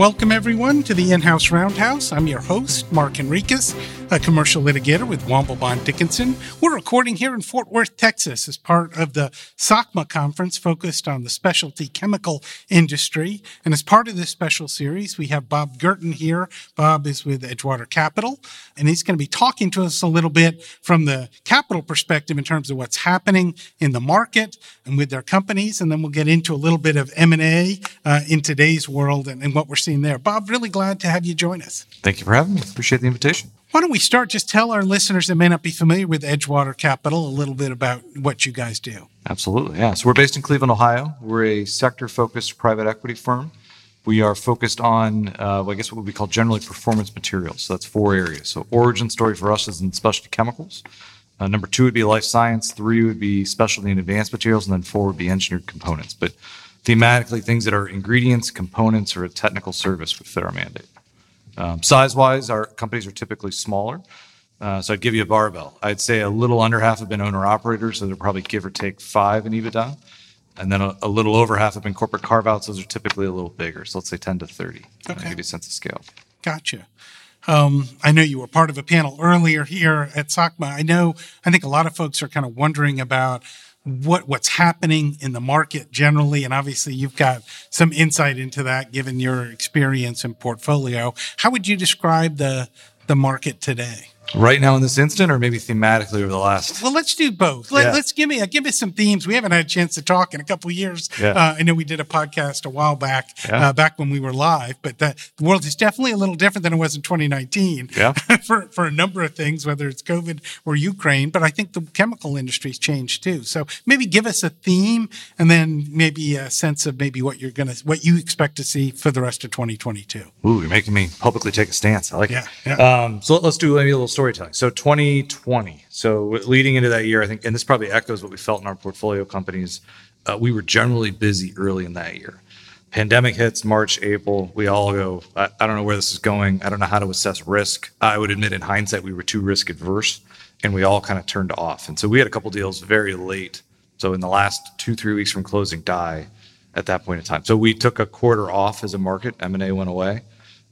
Welcome, everyone, to the In House Roundhouse. I'm your host, Mark Enriquez, a commercial litigator with Womble Bond Dickinson. We're recording here in Fort Worth, Texas, as part of the SOCMA conference focused on the specialty chemical industry. And as part of this special series, we have Bob Girton here. Bob is with Edgewater Capital, and he's going to be talking to us a little bit from the capital perspective in terms of what's happening in the market and with their companies. And then we'll get into a little bit of M&A uh, in today's world and, and what we're seeing there. Bob, really glad to have you join us. Thank you for having me. Appreciate the invitation. Why don't we start? Just tell our listeners that may not be familiar with Edgewater Capital a little bit about what you guys do. Absolutely. Yeah. So we're based in Cleveland, Ohio. We're a sector focused private equity firm. We are focused on, uh, well, I guess, what we call generally performance materials. So that's four areas. So origin story for us is in specialty chemicals. Uh, number two would be life science. Three would be specialty and advanced materials. And then four would be engineered components. But thematically, things that are ingredients, components, or a technical service would fit our mandate. Um, size wise, our companies are typically smaller. Uh, so I'd give you a barbell. I'd say a little under half have been owner operators, so they're probably give or take five in EBITDA. And then a, a little over half have been corporate carve outs. Those are typically a little bigger. So let's say 10 to 30. Okay. give you a sense of scale. Gotcha. Um, I know you were part of a panel earlier here at SOCMA. I know, I think a lot of folks are kind of wondering about what what's happening in the market generally and obviously you've got some insight into that given your experience and portfolio. How would you describe the the market today right now in this instant or maybe thematically over the last well let's do both Let, us give me give me some themes we haven't had a chance to talk in a couple years yeah. uh, i know we did a podcast a while back yeah. uh, back when we were live but the, the world is definitely a little different than it was in 2019 yeah. for, for a number of things whether it's covid or ukraine but i think the chemical industry's changed too so maybe give us a theme and then maybe a sense of maybe what you're gonna what you expect to see for the rest of 2022 ooh you're making me publicly take a stance i like yeah, it yeah. Um, so let's do maybe a little storytelling. So 2020. So leading into that year, I think, and this probably echoes what we felt in our portfolio companies. Uh, we were generally busy early in that year. Pandemic hits March, April. We all go, I, I don't know where this is going. I don't know how to assess risk. I would admit, in hindsight, we were too risk adverse, and we all kind of turned off. And so we had a couple deals very late. So in the last two, three weeks from closing, die at that point in time. So we took a quarter off as a market. M and A went away,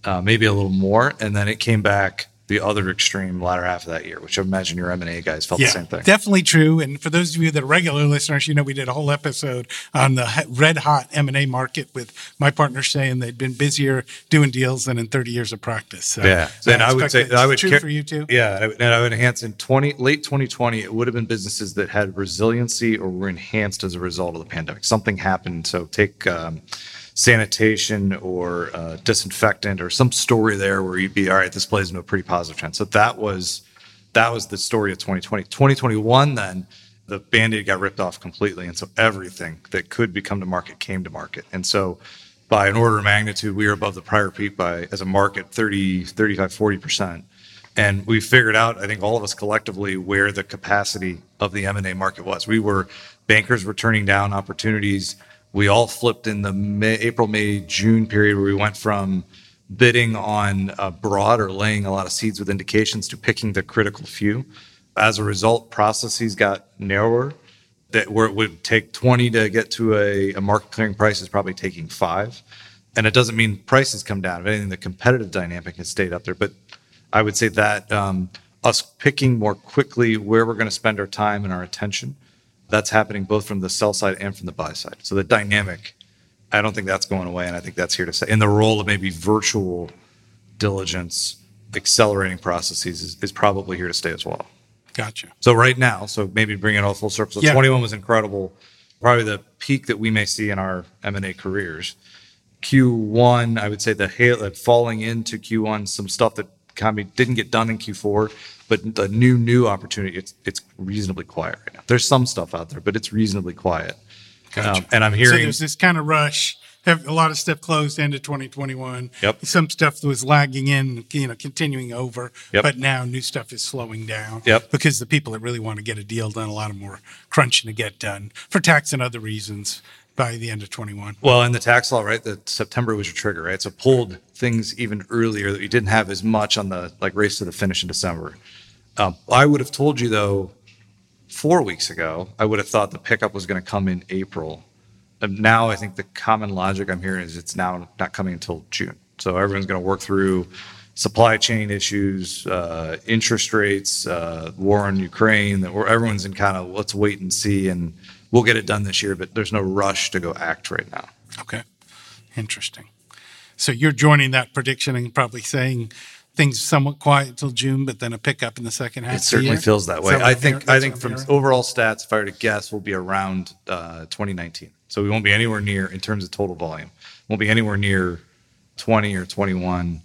uh, maybe a little more, and then it came back the other extreme latter half of that year, which I imagine your M and A guys felt yeah, the same thing. Definitely true. And for those of you that are regular listeners, you know we did a whole episode on the red hot M and A market with my partner saying they'd been busier doing deals than in 30 years of practice. So, yeah, and I, I would say I would true car- for you too. Yeah, and I would enhance in 20 late 2020. It would have been businesses that had resiliency or were enhanced as a result of the pandemic. Something happened. So take. Um, sanitation or uh, disinfectant or some story there where you'd be all right this plays into a pretty positive trend. So that was that was the story of 2020 2021 then the band-aid got ripped off completely and so everything that could become to market came to market. And so by an order of magnitude we were above the prior peak by as a market 30 35 40% and we figured out i think all of us collectively where the capacity of the m&a market was. We were bankers were turning down opportunities we all flipped in the May, April, May, June period where we went from bidding on broad or laying a lot of seeds with indications to picking the critical few. As a result, processes got narrower. That where it would take 20 to get to a, a market clearing price is probably taking five. And it doesn't mean prices come down. If anything, the competitive dynamic has stayed up there. But I would say that um, us picking more quickly where we're going to spend our time and our attention that's happening both from the sell side and from the buy side. So the dynamic, I don't think that's going away, and I think that's here to stay. And the role of maybe virtual diligence, accelerating processes is, is probably here to stay as well. Gotcha. So right now, so maybe bring it all full circle. So yeah. 21 was incredible, probably the peak that we may see in our M&A careers. Q1, I would say the hail, falling into Q1, some stuff that kind of didn't get done in Q4 but the new new opportunity, it's it's reasonably quiet right now. There's some stuff out there, but it's reasonably quiet. Gotcha. Um, and I'm hearing so there's this kind of rush. Have a lot of stuff closed into 2021. Yep. Some stuff was lagging in, you know, continuing over. Yep. But now new stuff is slowing down. Yep. Because the people that really want to get a deal done, a lot of more crunching to get done for tax and other reasons by the end of 21. Well, in the tax law, right, that September was your trigger, right? So pulled things even earlier that you didn't have as much on the like race to the finish in December. Um, I would have told you though, four weeks ago, I would have thought the pickup was going to come in April. And now I think the common logic I'm hearing is it's now not coming until June. So everyone's going to work through supply chain issues, uh, interest rates, uh, war in Ukraine. That everyone's in kind of let's wait and see, and we'll get it done this year. But there's no rush to go act right now. Okay, interesting. So you're joining that prediction and probably saying things somewhat quiet until June, but then a pickup in the second half. It certainly year? feels that way. I think. I think from hearing? overall stats, if I were to guess, we'll be around uh, 2019. So we won't be anywhere near in terms of total volume. Won't be anywhere near 20 or 21,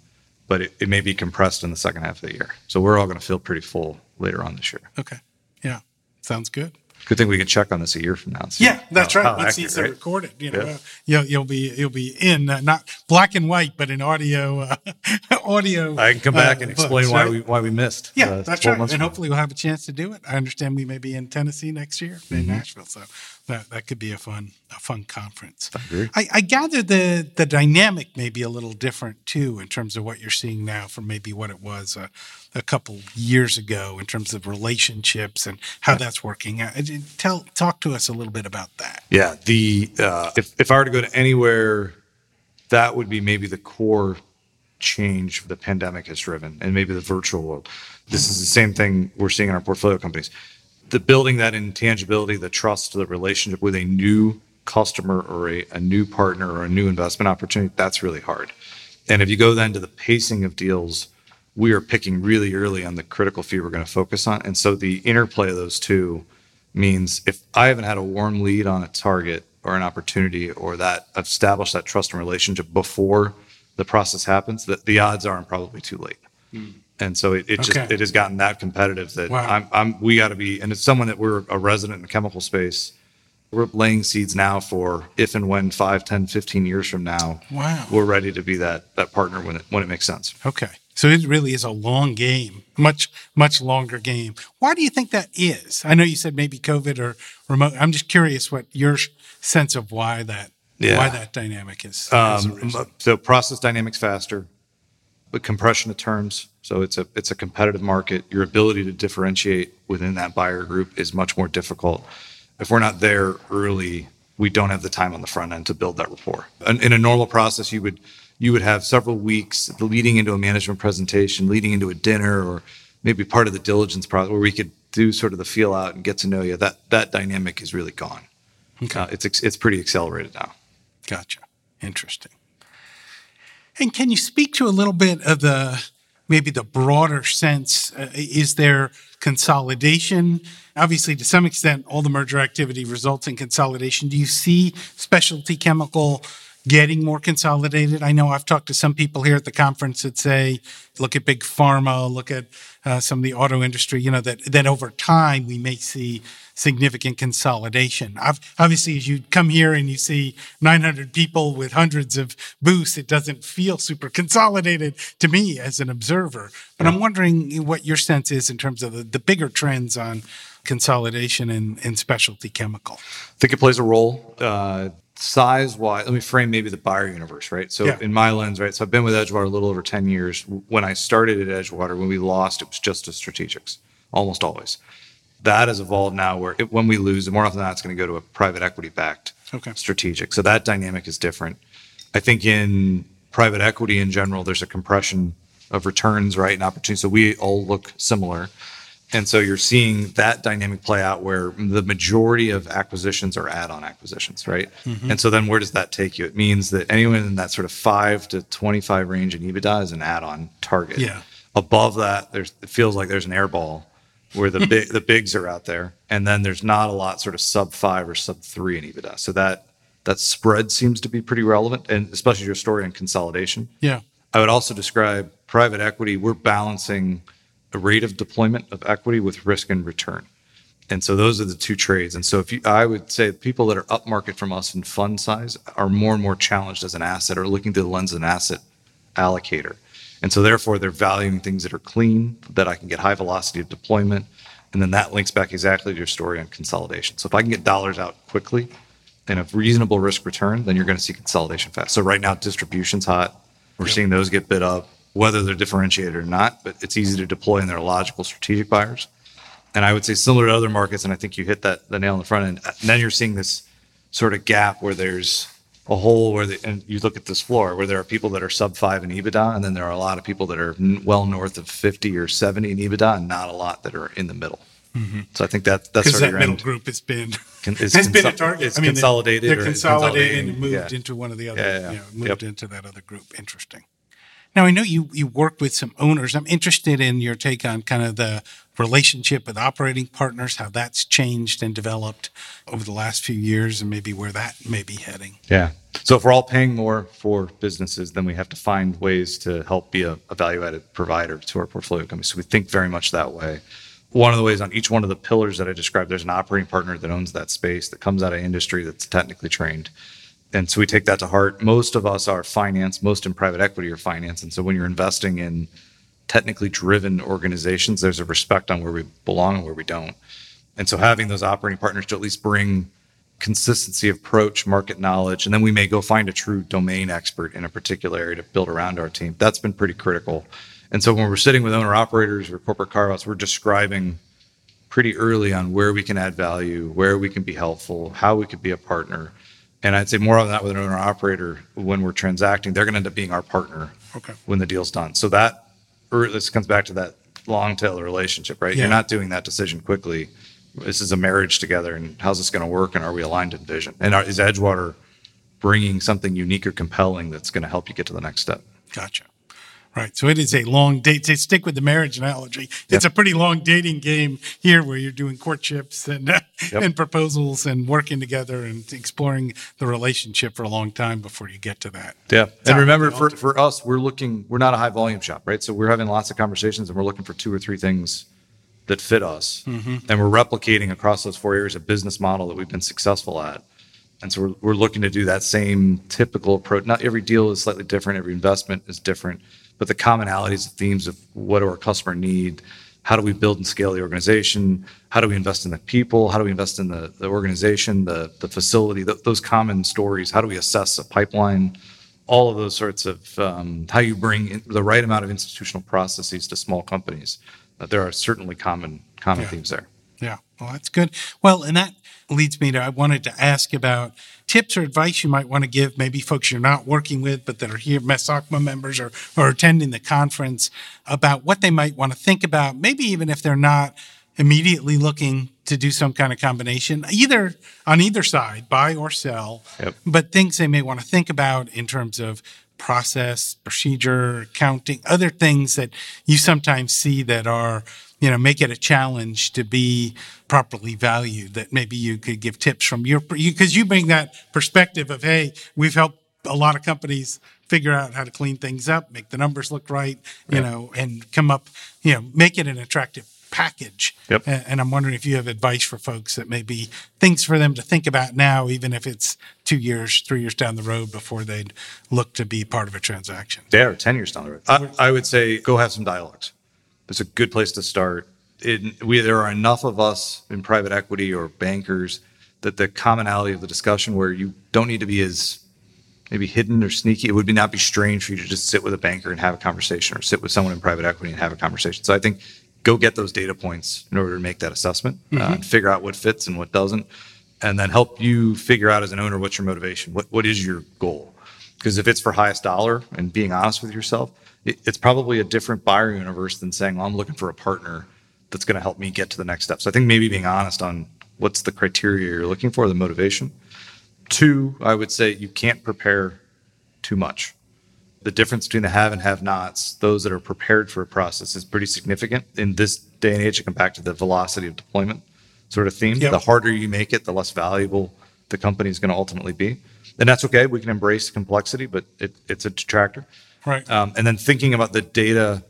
but it, it may be compressed in the second half of the year. So we're all going to feel pretty full later on this year. Okay, yeah, sounds good. Good thing we can check on this a year from now. Yeah, that's how- right. how Once these accurate, are right? recorded, you know, Yeah. you'll, you'll be you'll be in uh, not black and white, but in audio uh, audio. I can come back uh, and books, explain why right? we why we missed. Yeah, uh, that's right. And now. hopefully we'll have a chance to do it. I understand we may be in Tennessee next year Mm-hmm. in Nashville, so that, that could be a fun a fun conference. I agree. I, I gather the the dynamic may be a little different too in terms of what you're seeing now from maybe what it was a, a couple years ago in terms of relationships and how that's working. Uh, tell talk to us a little bit about that. Yeah, the uh, if if I were to go to anywhere, that would be maybe the core change the pandemic has driven, and maybe the virtual world. This is the same thing we're seeing in our portfolio companies. The building that intangibility, the trust, the relationship with a new customer or a, a new partner or a new investment opportunity, that's really hard. And if you go then to the pacing of deals, we are picking really early on the critical fee we're going to focus on. And so the interplay of those two means if I haven't had a warm lead on a target or an opportunity or that established that trust and relationship before the process happens, that the odds are I'm probably too late. Hmm. And so it, it just it has gotten that competitive that Wow. I'm, I'm we got to be and it's someone that we're a resident in the chemical space. We're laying seeds now for if and when 5, 10, 15 years from now, Wow. we're ready to be that that partner when it when it makes sense. Okay. So it really is a long game, much, much longer game. Why do you think that is? I know you said maybe COVID or remote. I'm just curious what your sense of why that, Yeah. why that dynamic is. Um, so process dynamics faster, but compression of terms. So it's a it's a competitive market. Your ability to differentiate within that buyer group is much more difficult. If we're not there early, we don't have the time on the front end to build that rapport. In, in a normal process, you would you would have several weeks leading into a management presentation, leading into a dinner, or maybe part of the diligence process where we could do sort of the feel out and get to know you. That that dynamic is really gone. Okay. Uh, it's it's pretty accelerated now. Gotcha. Interesting. And can you speak to a little bit of the maybe the broader sense? Uh, is there consolidation? Obviously, to some extent, all the merger activity results in consolidation. Do you see specialty chemical getting more consolidated? I know I've talked to some people here at the conference that say, look at big pharma, look at uh, some of the auto industry, you know, that, that over time we may see significant consolidation. Ob- Obviously, as you come here and you see 900 people with hundreds of booths, it doesn't feel super consolidated to me as an observer. But I'm wondering what your sense is in terms of the, the bigger trends on consolidation in, in specialty chemical. I think it plays a role. Uh, size wise, let me frame maybe the buyer universe, right? So, Yeah. in my lens, right? So, I've been with Edgewater a little over 10 years. When I started at Edgewater, when we lost, it was just a strategics, almost always. That has evolved now where it, when we lose, more often than not, it's going to go to a private equity backed Okay. strategic. So, that dynamic is different. I think in private equity in general, there's a compression of returns, right? And opportunities. So, we all look similar. And so you're seeing that dynamic play out where the majority of acquisitions are add-on acquisitions, right? Mm-hmm. And so then where does that take you? It means that anyone in that sort of five to 25 range in EBITDA is an add-on target. Yeah. Above that, there's it feels like there's an airball where the big the bigs are out there, and then there's not a lot sort of sub five or sub three in EBITDA. So that that spread seems to be pretty relevant, and especially your story on consolidation. Yeah. I would also describe private equity. We're balancing the rate of deployment of equity with risk and return. And so those are the two trades. And so if you, I would say people that are upmarket from us in fund size are more and more challenged as an asset or looking through the lens of an asset allocator. And so therefore they're valuing things that are clean, that I can get high velocity of deployment. And then that links back exactly to your story on consolidation. So if I can get dollars out quickly and a reasonable risk return, then you're going to see consolidation fast. So right now distribution's hot. We're seeing those get bid up, whether they're differentiated or not, but it's easy to deploy and they're logical strategic buyers. And I would say similar to other markets, and I think you hit that the nail on the front end. And then you're seeing this sort of gap where there's a hole where they, and you look at this floor where there are people that are sub five in EBITDA, and then there are a lot of people that are n- well north of 50 or 70 in EBITDA, and not a lot that are in the middle. Mm-hmm. So I think that that's sort of that your middle end. group has been Con- has been a target. it's I mean, consolidated They're consolidated and moved yeah. into one of the other. Yeah, yeah. You know, moved Yep. into that other group. Interesting. Now I know you you work with some owners. I'm interested in your take on kind of the relationship with operating partners, how that's changed and developed over the last few years, and maybe where that may be heading. Yeah. So if we're all paying more for businesses, then we have to find ways to help be a, a value-added provider to our portfolio companies. So we think very much that way. One of the ways on each one of the pillars that I described, there's an operating partner that owns that space that comes out of industry that's technically trained. And so we take that to heart. Most of us are finance, most in private equity are finance. And so when you're investing in technically driven organizations, there's a respect on where we belong and where we don't. And so having those operating partners to at least bring consistency of approach, market knowledge, and then we may go find a true domain expert in a particular area to build around our team. That's been pretty critical. And so when we're sitting with owner operators or corporate carve-outs, we're describing pretty early on where we can add value, where we can be helpful, how we could be a partner. And I'd say more of that with an owner operator when we're transacting, they're going to end up being our partner Okay. when the deal's done. So that, or this comes back to that long tail relationship, right? Yeah. You're not doing that decision quickly. This is a marriage together, and how's this going to work? And are we aligned in vision? And are, is Edgewater bringing something unique or compelling that's going to help you get to the next step? Gotcha. Right. So it is a long date. To stick with the marriage analogy, it's a pretty long dating game here where you're doing courtships and uh, Yep. and proposals and working together and exploring the relationship for a long time before you get to that. Yeah. And remember, for, for us, we're looking, we're not a high volume shop, right? So we're having lots of conversations and we're looking for two or three things that fit us. Mm-hmm. And we're replicating across those four areas a business model that we've been successful at. And so we're, we're looking to do that same typical approach. Not every deal is slightly different, every investment is different, but the commonalities, the themes of what do our customer need? How do we build and scale the organization? How do we invest in the people? How do we invest in the, the organization, the, the facility, th- those common stories? How do we assess a pipeline? All of those sorts of um, how you bring in the right amount of institutional processes to small companies. Uh, there are certainly common common Yeah. themes there. Yeah. Well, that's good. Well, and that leads me to I wanted to ask about tips or advice you might want to give maybe folks you're not working with but that are here MESOCMA members or or attending the conference about what they might want to think about maybe even if they're not immediately looking to do some kind of combination either on either side buy or sell Yep. but things they may want to think about in terms of process, procedure, accounting, other things that you sometimes see that are, you know, make it a challenge to be properly valued that maybe you could give tips from your, because you bring that perspective of, hey, we've helped a lot of companies figure out how to clean things up, make the numbers look right, you know, and come up, you know, make it an attractive package. Yep. And I'm wondering if you have advice for folks that may be things for them to think about now, even if it's two years, three years down the road before they'd look to be part of a transaction. Yeah, or 10 years down the road. I, I would say go have some dialogues. It's a good place to start. It, we, there are enough of us in private equity or bankers that the commonality of the discussion where you don't need to be as maybe hidden or sneaky. It would be not be strange for you to just sit with a banker and have a conversation or sit with someone in private equity and have a conversation. So I think go get those data points in order to make that assessment, uh, and figure out what fits and what doesn't, and then help you figure out as an owner what's your motivation, what what is your goal. Because if it's for highest dollar and being honest with yourself, it, it's probably a different buyer universe than saying, well, I'm looking for a partner that's going to help me get to the next step. So I think maybe being honest on what's the criteria you're looking for, the motivation. Two, I would say you can't prepare too much. The difference between the have and have nots, those that are prepared for a process, is pretty significant in this day and age. To come back to the velocity of deployment sort of theme, Yep. the harder you make it, the less valuable the company is going to ultimately be. And that's okay. We can embrace complexity, but it, it's a detractor. Right. Um, and then thinking about the data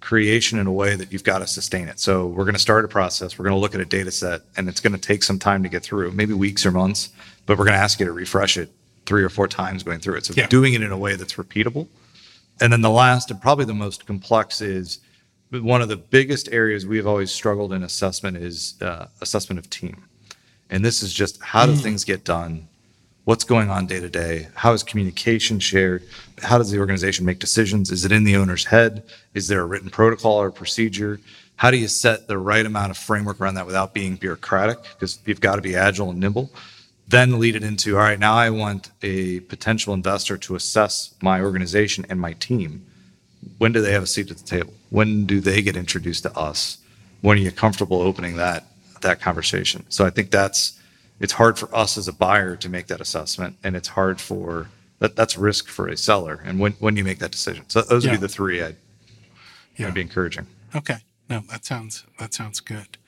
creation in a way that you've got to sustain it. So we're going to start a process. We're going to look at a data set, and it's going to take some time to get through, maybe weeks or months. But we're going to ask you to refresh it three or four times going through it. So Yeah. doing it in a way that's repeatable. And then the last and probably the most complex is one of the biggest areas we've always struggled in assessment is uh, assessment of team. And this is just how do things get done? What's going on day to day? How is communication shared? How does the organization make decisions? Is it in the owner's head? Is there a written protocol or procedure? How do you set the right amount of framework around that without being bureaucratic? Because you've got to be agile and nimble. then lead it into all right now i want a potential investor to assess my organization and my team when do they have a seat at the table when do they get introduced to us when are you comfortable opening that that conversation so i think that's it's hard for us as a buyer to make that assessment and it's hard for that that's risk for a seller and when when you make that decision so those would Yeah. be the three I'd, Yeah. I'd be encouraging Okay. No, that sounds that sounds good.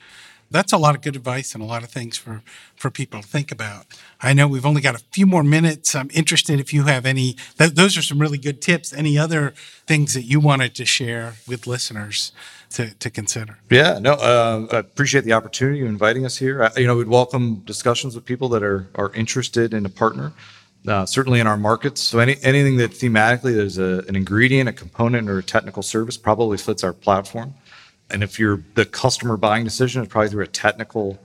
That's a lot of good advice and a lot of things for for people to think about. I know we've only got a few more minutes. I'm interested if you have any. Th- those are some really good tips. Any other things that you wanted to share with listeners to to consider? Yeah, no, uh, I appreciate the opportunity of inviting us here. I, you know, we'd welcome discussions with people that are are interested in a partner, uh, certainly in our markets. So any anything that thematically there's a, an ingredient, a component, or a technical service probably fits our platform. And if you're the customer buying decision is probably through a technical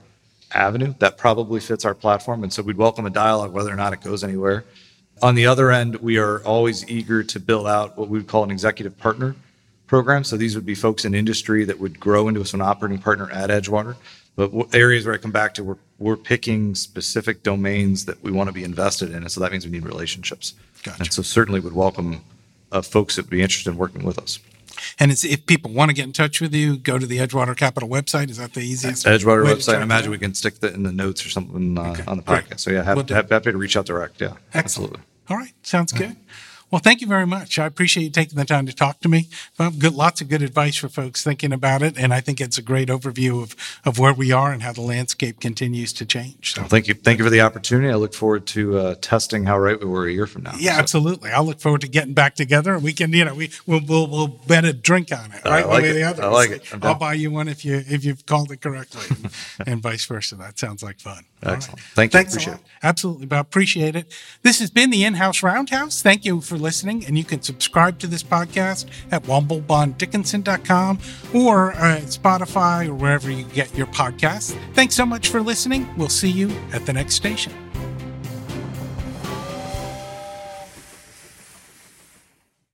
avenue, that probably fits our platform. And so we'd welcome a dialogue whether or not it goes anywhere. On the other end, we are always eager to build out what we would call an executive partner program. So these would be folks in industry that would grow into an operating partner at Edgewater. But areas where I come back to, we're, we're picking specific domains that we want to be invested in. And so that means we need relationships. Gotcha. And so certainly would welcome uh, folks that would be interested in working with us. And it's, if people want to get in touch with you, go to the Edgewater Capital website. Is that the easiest? Edgewater way website. I imagine we can stick that in the notes or something uh, Okay, on the great. podcast. So yeah, happy, do. happy to reach out direct. Yeah, Excellent. absolutely. All right, sounds good. Well, thank you very much. I appreciate you taking the time to talk to me. Good, lots of good advice for folks thinking about it, and I think it's a great overview of of where we are and how the landscape continues to change. So, Well, thank you. Thank you for the opportunity. I look forward to uh, testing how right we were a year from now. yeah, So- absolutely. I'll look forward to getting back together, and we can, you know, we we'll we'll, we'll bet a drink on it, I right? like way it. I like it. I'm I'll down. buy you one if you if you've called it correctly, and, and vice versa. That sounds like fun. Excellent. Thank you. Thanks Appreciate it. Absolutely, Bob. Appreciate it. This has been the In-House Roundhouse. Thank you for listening, and you can subscribe to this podcast at womblebonddickinson.com or uh, Spotify or wherever you get your podcasts. Thanks so much for listening. We'll see you at the next station.